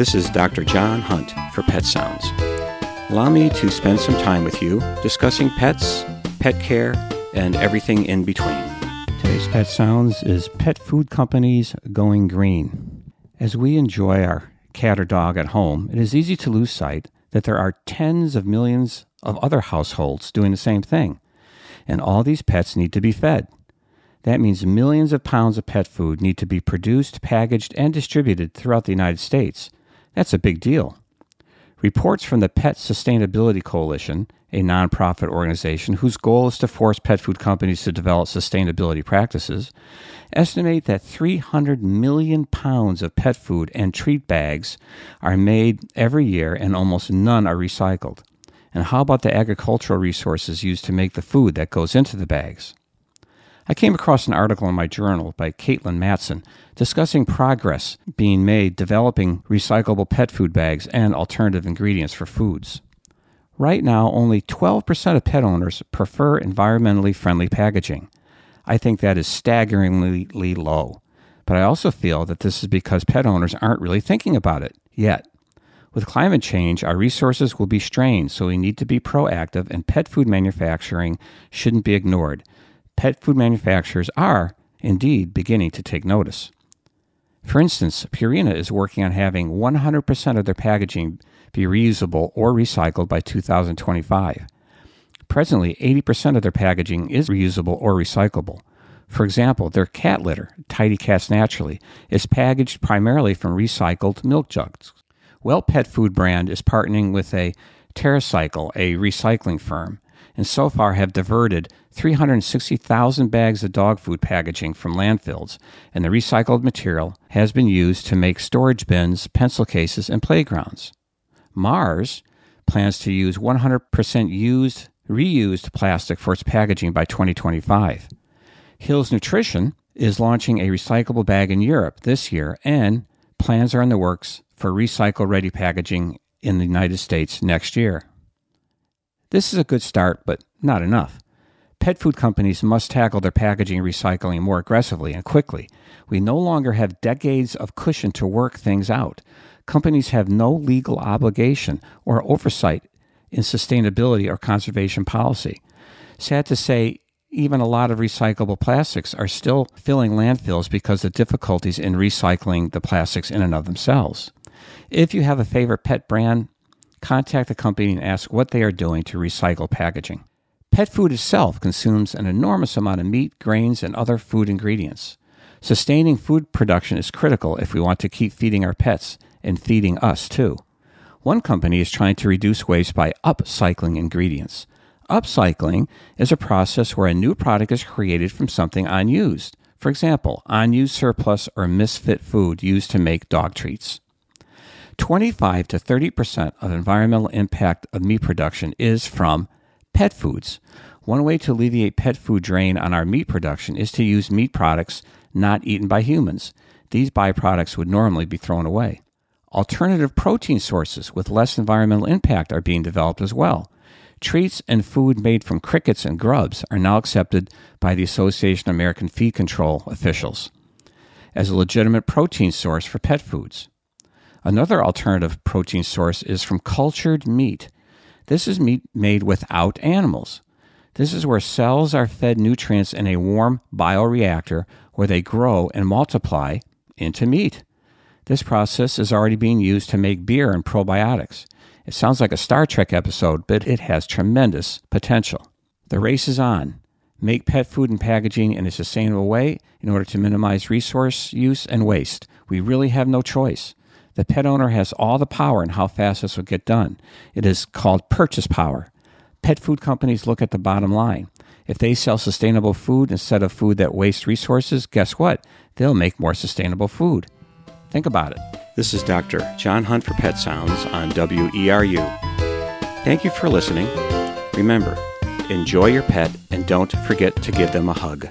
This is Dr. John Hunt for Pet Sounds. Allow me to spend some time with you discussing pets, pet care, and everything in between. Today's Pet Sounds is pet food companies going green. As we enjoy our cat or dog at home, it is easy to lose sight that there are tens of millions of other households doing the same thing. And all these pets need to be fed. That means millions of pounds of pet food need to be produced, packaged, and distributed throughout the United States. That's a big deal. Reports from the Pet Sustainability Coalition, a nonprofit organization whose goal is to force pet food companies to develop sustainability practices, estimate that 300 million pounds of pet food and treat bags are made every year and almost none are recycled. And how about the agricultural resources used to make the food that goes into the bags? I came across an article in my journal by Caitlin Matson discussing progress being made developing recyclable pet food bags and alternative ingredients for foods. Right now, only 12% of pet owners prefer environmentally friendly packaging. I think that is staggeringly low. But I also feel that this is because pet owners aren't really thinking about it yet. With climate change, our resources will be strained, so we need to be proactive, and pet food manufacturing shouldn't be ignored. Pet food manufacturers are, indeed, beginning to take notice. For instance, Purina is working on having 100% of their packaging be reusable or recycled by 2025. Presently, 80% of their packaging is reusable or recyclable. For example, their cat litter, Tidy Cats Naturally, is packaged primarily from recycled milk jugs. Well Pet Food brand is partnering with a TerraCycle, a recycling firm, and so far have diverted 360,000 bags of dog food packaging from landfills, and the recycled material has been used to make storage bins, pencil cases, and playgrounds. Mars plans to use 100% used, reused plastic for its packaging by 2025. Hills Nutrition is launching a recyclable bag in Europe this year, and plans are in the works for recycle ready packaging in the United States next year. This is a good start, but not enough. Pet food companies must tackle their packaging recycling more aggressively and quickly. We no longer have decades of cushion to work things out. Companies have no legal obligation or oversight in sustainability or conservation policy. Sad to say, even a lot of recyclable plastics are still filling landfills because of difficulties in recycling the plastics in and of themselves. If you have a favorite pet brand, contact the company and ask what they are doing to recycle packaging. Pet food itself consumes an enormous amount of meat, grains, and other food ingredients. Sustaining food production is critical if we want to keep feeding our pets and feeding us too. One company is trying to reduce waste by upcycling ingredients. Upcycling is a process where a new product is created from something unused. For example, unused surplus or misfit food used to make dog treats. 25 to 30% of environmental impact of meat production is from pet foods. One way to alleviate pet food drain on our meat production is to use meat products not eaten by humans. These byproducts would normally be thrown away. Alternative protein sources with less environmental impact are being developed as well. Treats and food made from crickets and grubs are now accepted by the Association of American Feed Control officials as a legitimate protein source for pet foods. Another alternative protein source is from cultured meat. This is meat made without animals. This is where cells are fed nutrients in a warm bioreactor where they grow and multiply into meat. This process is already being used to make beer and probiotics. It sounds like a Star Trek episode, but it has tremendous potential. The race is on. Make pet food and packaging in a sustainable way in order to minimize resource use and waste. We really have no choice. The pet owner has all the power in how fast this will get done. It is called purchase power. Pet food companies look at the bottom line. If they sell sustainable food instead of food that wastes resources, guess what? They'll make more sustainable food. Think about it. This is Dr. John Hunt for Pet Sounds on WERU. Thank you for listening. Remember, enjoy your pet and don't forget to give them a hug.